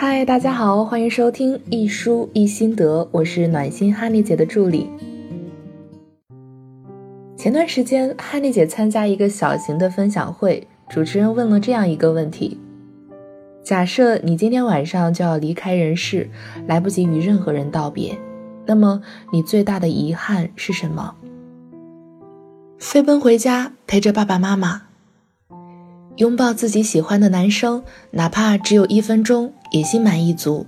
嗨，大家好，欢迎收听一书一心得，我是暖心哈尼姐的助理。前段时间，哈尼姐参加一个小型的分享会，主持人问了这样一个问题：假设你今天晚上就要离开人世，来不及与任何人道别，那么你最大的遗憾是什么？飞奔回家，陪着爸爸妈妈。拥抱自己喜欢的男生，哪怕只有一分钟，也心满意足。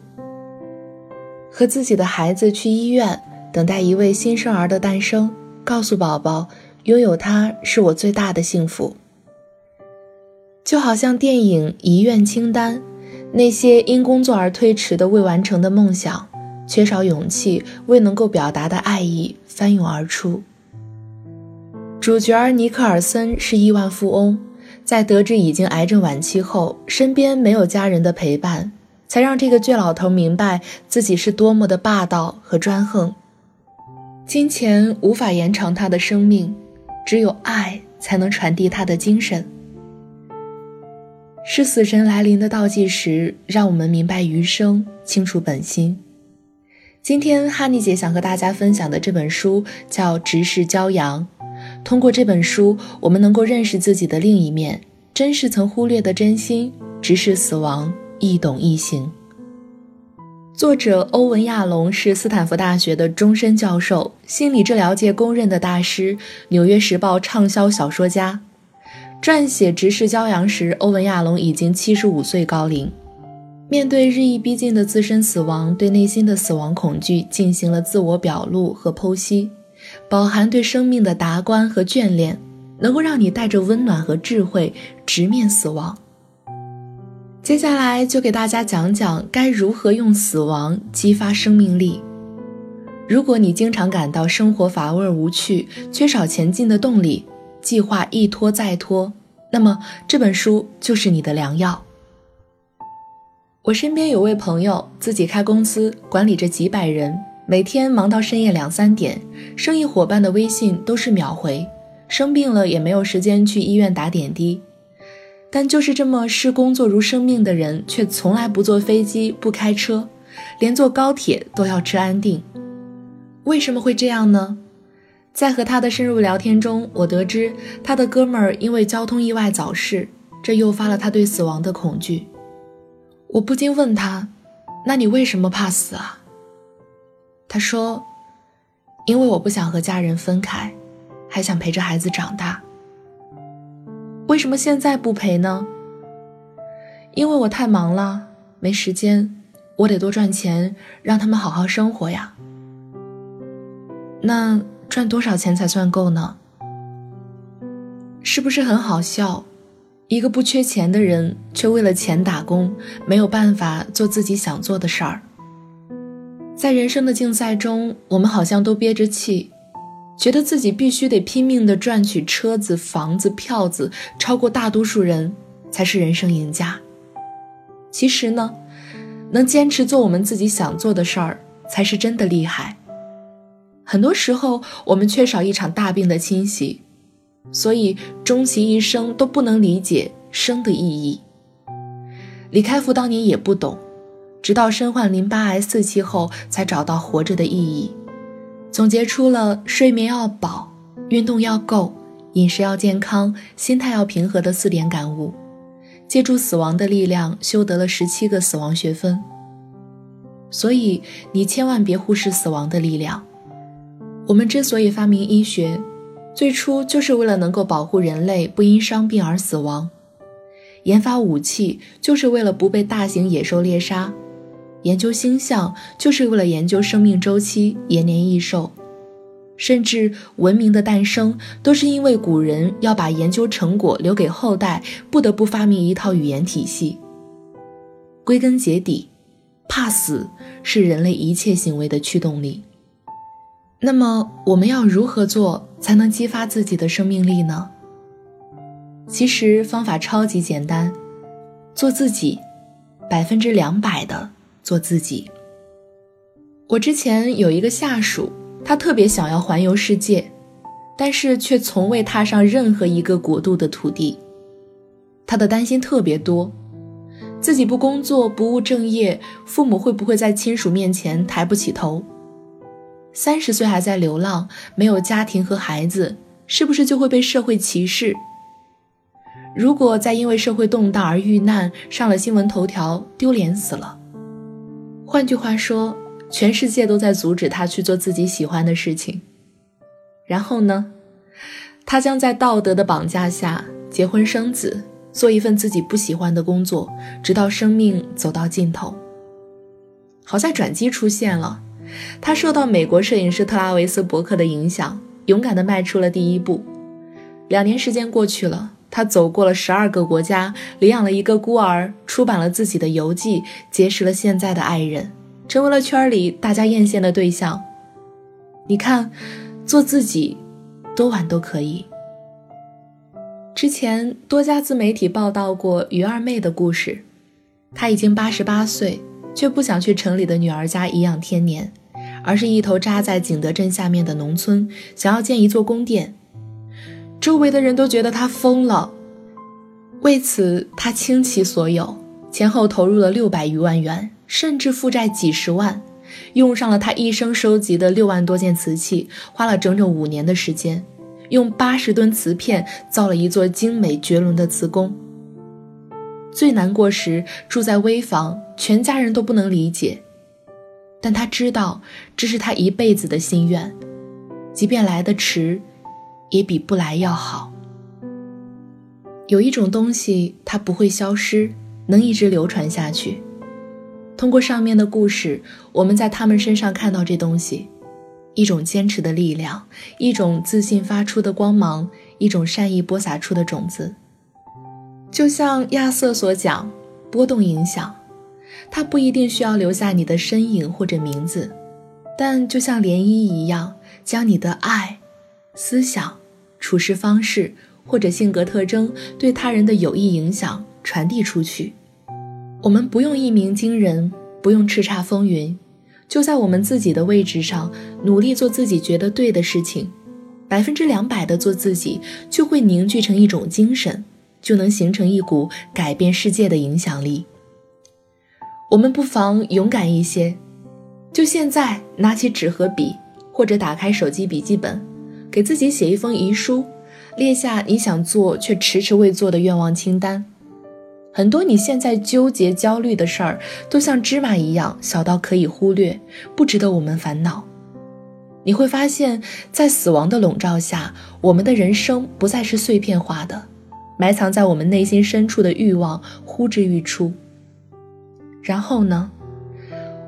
和自己的孩子去医院，等待一位新生儿的诞生，告诉宝宝，拥有他是我最大的幸福。就好像电影《遗愿清单》，那些因工作而推迟的未完成的梦想，缺少勇气未能够表达的爱意，翻涌而出。主角尼克尔森是亿万富翁。在得知已经癌症晚期后，身边没有家人的陪伴，才让这个倔老头明白自己是多么的霸道和专横。金钱无法延长他的生命，只有爱才能传递他的精神。是死神来临的倒计时，让我们明白余生，清楚本心。今天哈尼姐想和大家分享的这本书叫《直视骄阳》。通过这本书，我们能够认识自己的另一面，真是曾忽略的真心，直视死亡，易懂易行。作者欧文·亚龙是斯坦福大学的终身教授，心理治疗界公认的大师，《纽约时报》畅销小说家。撰写《直视骄阳》时，欧文·亚龙已经七十五岁高龄。面对日益逼近的自身死亡，对内心的死亡恐惧进行了自我表露和剖析。饱含对生命的达观和眷恋，能够让你带着温暖和智慧直面死亡。接下来就给大家讲讲该如何用死亡激发生命力。如果你经常感到生活乏味无趣，缺少前进的动力，计划一拖再拖，那么这本书就是你的良药。我身边有位朋友，自己开公司，管理着几百人。每天忙到深夜两三点，生意伙伴的微信都是秒回，生病了也没有时间去医院打点滴。但就是这么视工作如生命的人，却从来不坐飞机、不开车，连坐高铁都要吃安定。为什么会这样呢？在和他的深入聊天中，我得知他的哥们儿因为交通意外早逝，这诱发了他对死亡的恐惧。我不禁问他：“那你为什么怕死啊？”他说：“因为我不想和家人分开，还想陪着孩子长大。为什么现在不陪呢？因为我太忙了，没时间。我得多赚钱，让他们好好生活呀。那赚多少钱才算够呢？是不是很好笑？一个不缺钱的人，却为了钱打工，没有办法做自己想做的事儿。”在人生的竞赛中，我们好像都憋着气，觉得自己必须得拼命地赚取车子、房子、票子，超过大多数人，才是人生赢家。其实呢，能坚持做我们自己想做的事儿，才是真的厉害。很多时候，我们缺少一场大病的侵袭，所以终其一生都不能理解生的意义。李开复当年也不懂。直到身患淋巴癌四期后，才找到活着的意义，总结出了睡眠要饱、运动要够、饮食要健康、心态要平和的四点感悟。借助死亡的力量，修得了十七个死亡学分。所以，你千万别忽视死亡的力量。我们之所以发明医学，最初就是为了能够保护人类不因伤病而死亡；研发武器，就是为了不被大型野兽猎杀。研究星象就是为了研究生命周期、延年益寿，甚至文明的诞生都是因为古人要把研究成果留给后代，不得不发明一套语言体系。归根结底，怕死是人类一切行为的驱动力。那么，我们要如何做才能激发自己的生命力呢？其实方法超级简单，做自己，百分之两百的。做自己。我之前有一个下属，他特别想要环游世界，但是却从未踏上任何一个国度的土地。他的担心特别多，自己不工作不务正业，父母会不会在亲属面前抬不起头？三十岁还在流浪，没有家庭和孩子，是不是就会被社会歧视？如果再因为社会动荡而遇难，上了新闻头条，丢脸死了。换句话说，全世界都在阻止他去做自己喜欢的事情。然后呢，他将在道德的绑架下结婚生子，做一份自己不喜欢的工作，直到生命走到尽头。好在转机出现了，他受到美国摄影师特拉维斯·伯克的影响，勇敢地迈出了第一步。两年时间过去了。他走过了十二个国家，领养了一个孤儿，出版了自己的游记，结识了现在的爱人，成为了圈里大家艳羡的对象。你看，做自己，多晚都可以。之前多家自媒体报道过于二妹的故事，她已经八十八岁，却不想去城里的女儿家颐养天年，而是一头扎在景德镇下面的农村，想要建一座宫殿。周围的人都觉得他疯了，为此他倾其所有，前后投入了六百余万元，甚至负债几十万，用上了他一生收集的六万多件瓷器，花了整整五年的时间，用八十吨瓷片造了一座精美绝伦的瓷宫。最难过时住在危房，全家人都不能理解，但他知道这是他一辈子的心愿，即便来得迟。也比不来要好。有一种东西，它不会消失，能一直流传下去。通过上面的故事，我们在他们身上看到这东西：一种坚持的力量，一种自信发出的光芒，一种善意播撒出的种子。就像亚瑟所讲，波动影响，它不一定需要留下你的身影或者名字，但就像涟漪一样，将你的爱、思想。处事方式或者性格特征对他人的有益影响传递出去，我们不用一鸣惊人，不用叱咤风云，就在我们自己的位置上努力做自己觉得对的事情，百分之两百的做自己，就会凝聚成一种精神，就能形成一股改变世界的影响力。我们不妨勇敢一些，就现在拿起纸和笔，或者打开手机笔记本。给自己写一封遗书，列下你想做却迟迟未做的愿望清单。很多你现在纠结、焦虑的事儿，都像芝麻一样小到可以忽略，不值得我们烦恼。你会发现，在死亡的笼罩下，我们的人生不再是碎片化的，埋藏在我们内心深处的欲望呼之欲出。然后呢，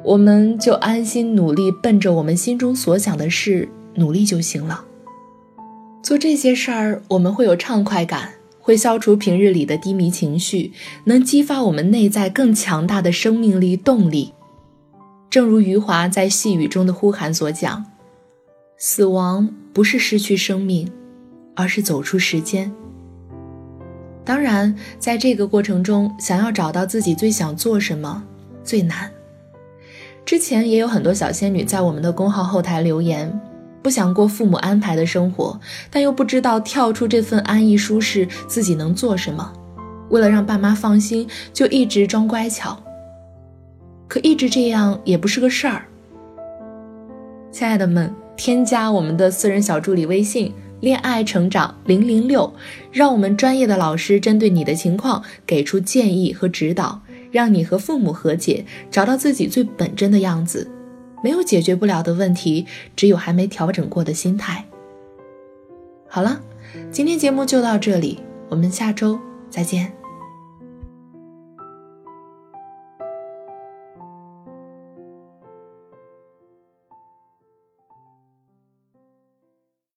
我们就安心努力，奔着我们心中所想的事努力就行了。做这些事儿，我们会有畅快感，会消除平日里的低迷情绪，能激发我们内在更强大的生命力动力。正如余华在《细雨中的呼喊》所讲：“死亡不是失去生命，而是走出时间。”当然，在这个过程中，想要找到自己最想做什么最难。之前也有很多小仙女在我们的公号后台留言。不想过父母安排的生活，但又不知道跳出这份安逸舒适，自己能做什么。为了让爸妈放心，就一直装乖巧。可一直这样也不是个事儿。亲爱的们，添加我们的私人小助理微信“恋爱成长零零六”，让我们专业的老师针对你的情况给出建议和指导，让你和父母和解，找到自己最本真的样子。没有解决不了的问题，只有还没调整过的心态。好了，今天节目就到这里，我们下周再见。